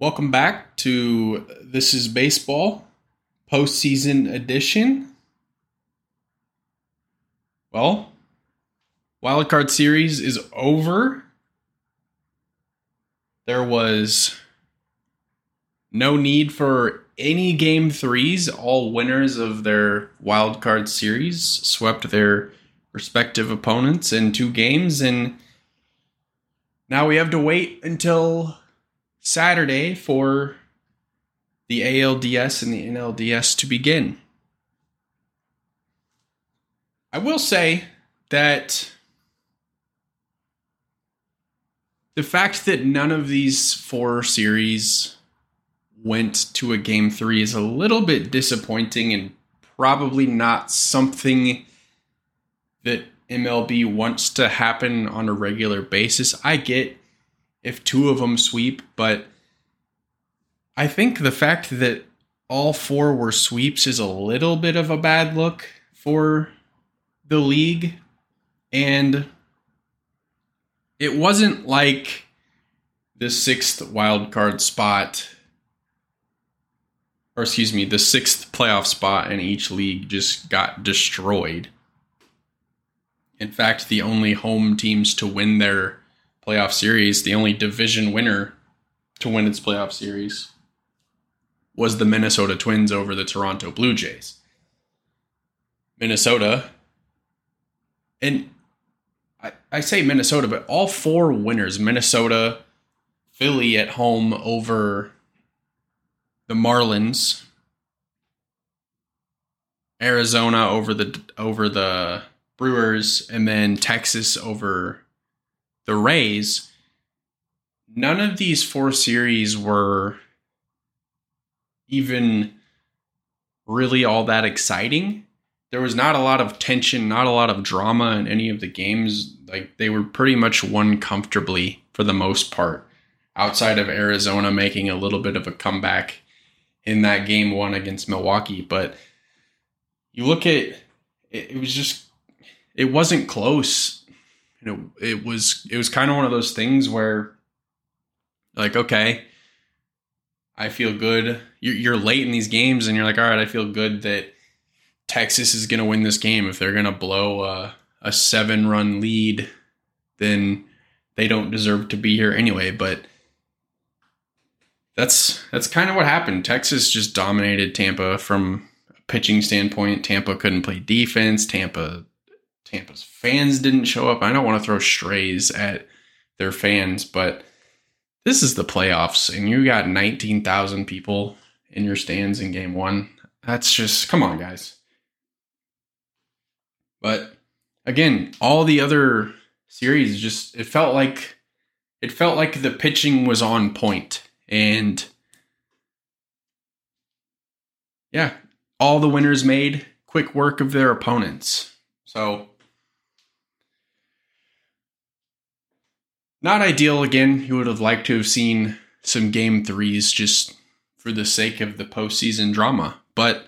Welcome back to This is Baseball postseason edition. Well, wildcard series is over. There was no need for any game threes. All winners of their wildcard series swept their respective opponents in two games, and now we have to wait until Saturday for the ALDS and the NLDS to begin. I will say that the fact that none of these four series went to a game three is a little bit disappointing and probably not something that MLB wants to happen on a regular basis. I get if two of them sweep, but I think the fact that all four were sweeps is a little bit of a bad look for the league. And it wasn't like the sixth wild card spot, or excuse me, the sixth playoff spot in each league just got destroyed. In fact, the only home teams to win their playoff series, the only division winner to win its playoff series was the Minnesota Twins over the Toronto Blue Jays. Minnesota, and I, I say Minnesota, but all four winners Minnesota, Philly at home over the Marlins, Arizona over the over the Brewers, and then Texas over the Rays. None of these four series were even really all that exciting. There was not a lot of tension, not a lot of drama in any of the games. Like they were pretty much won comfortably for the most part, outside of Arizona making a little bit of a comeback in that game one against Milwaukee. But you look at it, was just, it wasn't close. It was, it was kind of one of those things where, like, okay, I feel good. You're, you're late in these games, and you're like, all right, I feel good that Texas is going to win this game. If they're going to blow a, a seven run lead, then they don't deserve to be here anyway. But that's that's kind of what happened. Texas just dominated Tampa from a pitching standpoint. Tampa couldn't play defense. Tampa Tampa's fans didn't show up. I don't want to throw strays at their fans, but this is the playoffs and you got 19,000 people in your stands in game one. That's just, come on, guys. But again, all the other series just, it felt like, it felt like the pitching was on point and yeah, all the winners made quick work of their opponents. So Not ideal again. You would have liked to have seen some game threes just for the sake of the postseason drama. But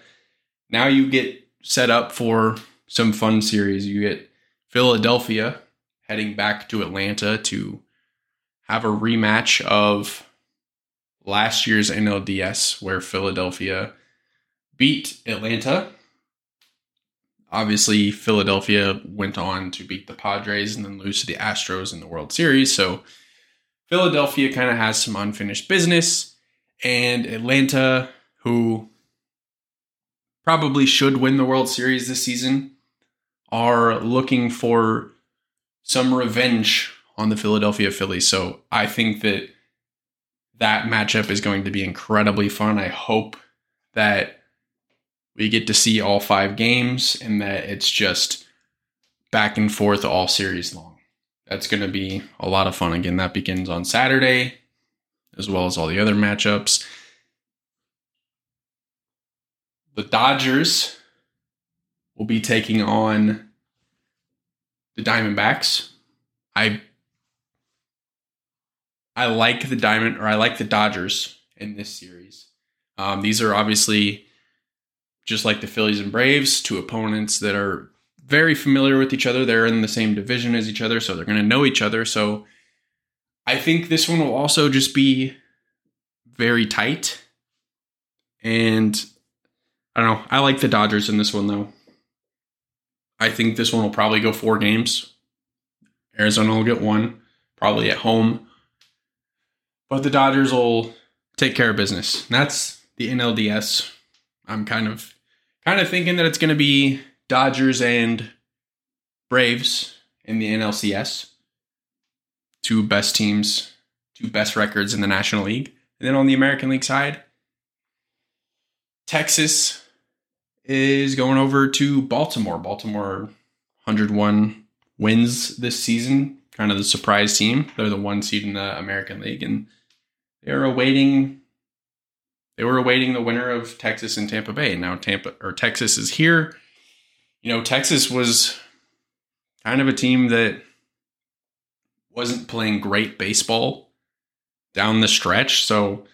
now you get set up for some fun series. You get Philadelphia heading back to Atlanta to have a rematch of last year's NLDS, where Philadelphia beat Atlanta obviously Philadelphia went on to beat the Padres and then lose to the Astros in the World Series. So Philadelphia kind of has some unfinished business. And Atlanta, who probably should win the World Series this season, are looking for some revenge on the Philadelphia Phillies. So I think that that matchup is going to be incredibly fun. I hope that we get to see all five games and that it's just back and forth all series long. That's going to be a lot of fun. Again, that begins on Saturday, as well as all the other matchups. The Dodgers will be taking on the Diamondbacks. I I like the Diamond or I like the Dodgers in this series. Um, these are obviously just like the Phillies and Braves, two opponents that are very familiar with each other. They're in the same division as each other, so they're going to know each other. So I think this one will also just be very tight. And I don't know. I like the Dodgers in this one, though. I think this one will probably go four games. Arizona will get one, probably at home. But the Dodgers will take care of business. That's the NLDS. I'm kind of kind of thinking that it's going to be Dodgers and Braves in the NLCS. Two best teams, two best records in the National League. And then on the American League side, Texas is going over to Baltimore. Baltimore 101 wins this season, kind of the surprise team. They're the one seed in the American League, and they're awaiting. They were awaiting the winner of Texas and Tampa Bay. Now Tampa or Texas is here. You know, Texas was kind of a team that wasn't playing great baseball down the stretch, so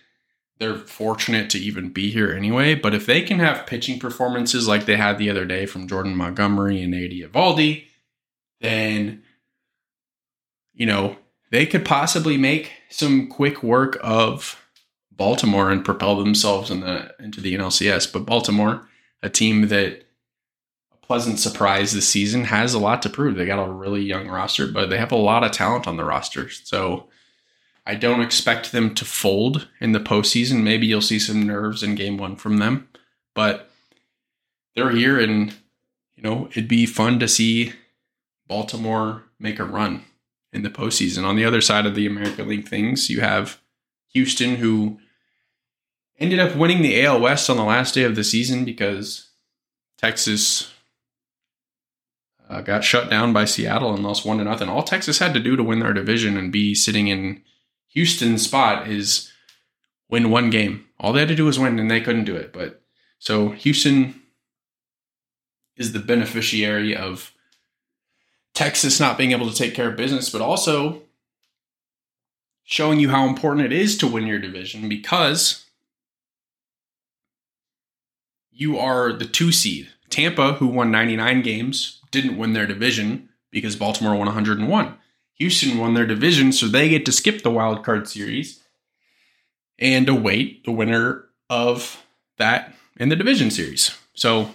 they're fortunate to even be here anyway. But if they can have pitching performances like they had the other day from Jordan Montgomery and Nate Eovaldi, then you know they could possibly make some quick work of Baltimore and propel themselves in the into the NLCS. But Baltimore, a team that a pleasant surprise this season, has a lot to prove. They got a really young roster, but they have a lot of talent on the roster. So I don't expect them to fold in the postseason. Maybe you'll see some nerves in game one from them, but they're here and you know, it'd be fun to see Baltimore make a run in the postseason. On the other side of the American League things, you have Houston, who ended up winning the AL West on the last day of the season because Texas uh, got shut down by Seattle and lost one to nothing. All Texas had to do to win their division and be sitting in Houston's spot is win one game. All they had to do was win, and they couldn't do it. But so Houston is the beneficiary of Texas not being able to take care of business, but also showing you how important it is to win your division because you are the two seed. Tampa, who won 99 games, didn't win their division because Baltimore won 101. Houston won their division, so they get to skip the wild card series and await the winner of that in the division series. So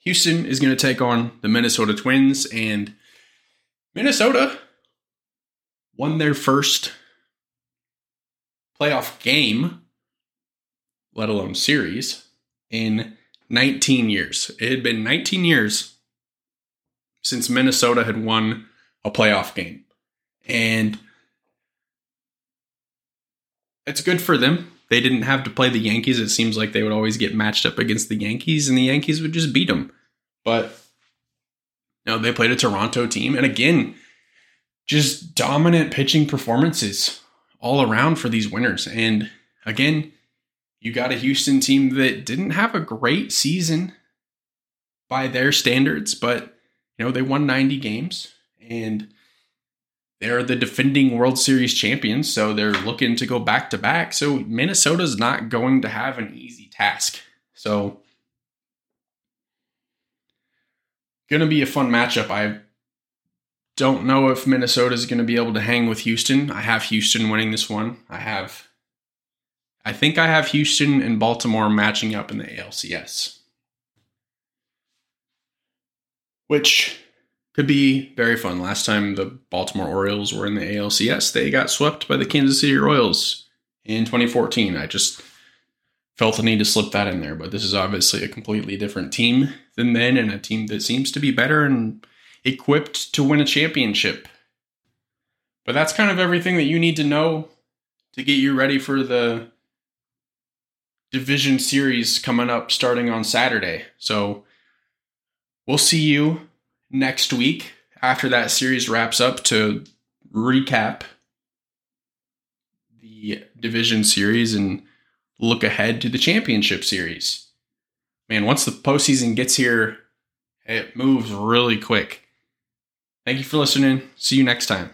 Houston is going to take on the Minnesota Twins, and Minnesota won their first playoff game, let alone series, in 19 years. It had been 19 years since Minnesota had won a playoff game. And it's good for them. They didn't have to play the Yankees. It seems like they would always get matched up against the Yankees, and the Yankees would just beat them. But no, they played a Toronto team, and again, just dominant pitching performances all around for these winners. And again, you got a Houston team that didn't have a great season by their standards, but you know they won 90 games and they're the defending World Series champions, so they're looking to go back to back. So Minnesota's not going to have an easy task. So going to be a fun matchup. I don't know if Minnesota is going to be able to hang with Houston. I have Houston winning this one. I have I think I have Houston and Baltimore matching up in the ALCS. Which could be very fun. Last time the Baltimore Orioles were in the ALCS, they got swept by the Kansas City Royals in 2014. I just felt the need to slip that in there, but this is obviously a completely different team than then and a team that seems to be better and equipped to win a championship. But that's kind of everything that you need to know to get you ready for the division series coming up starting on Saturday. So we'll see you next week after that series wraps up to recap the division series and look ahead to the championship series. Man, once the postseason gets here, it moves really quick. Thank you for listening. See you next time.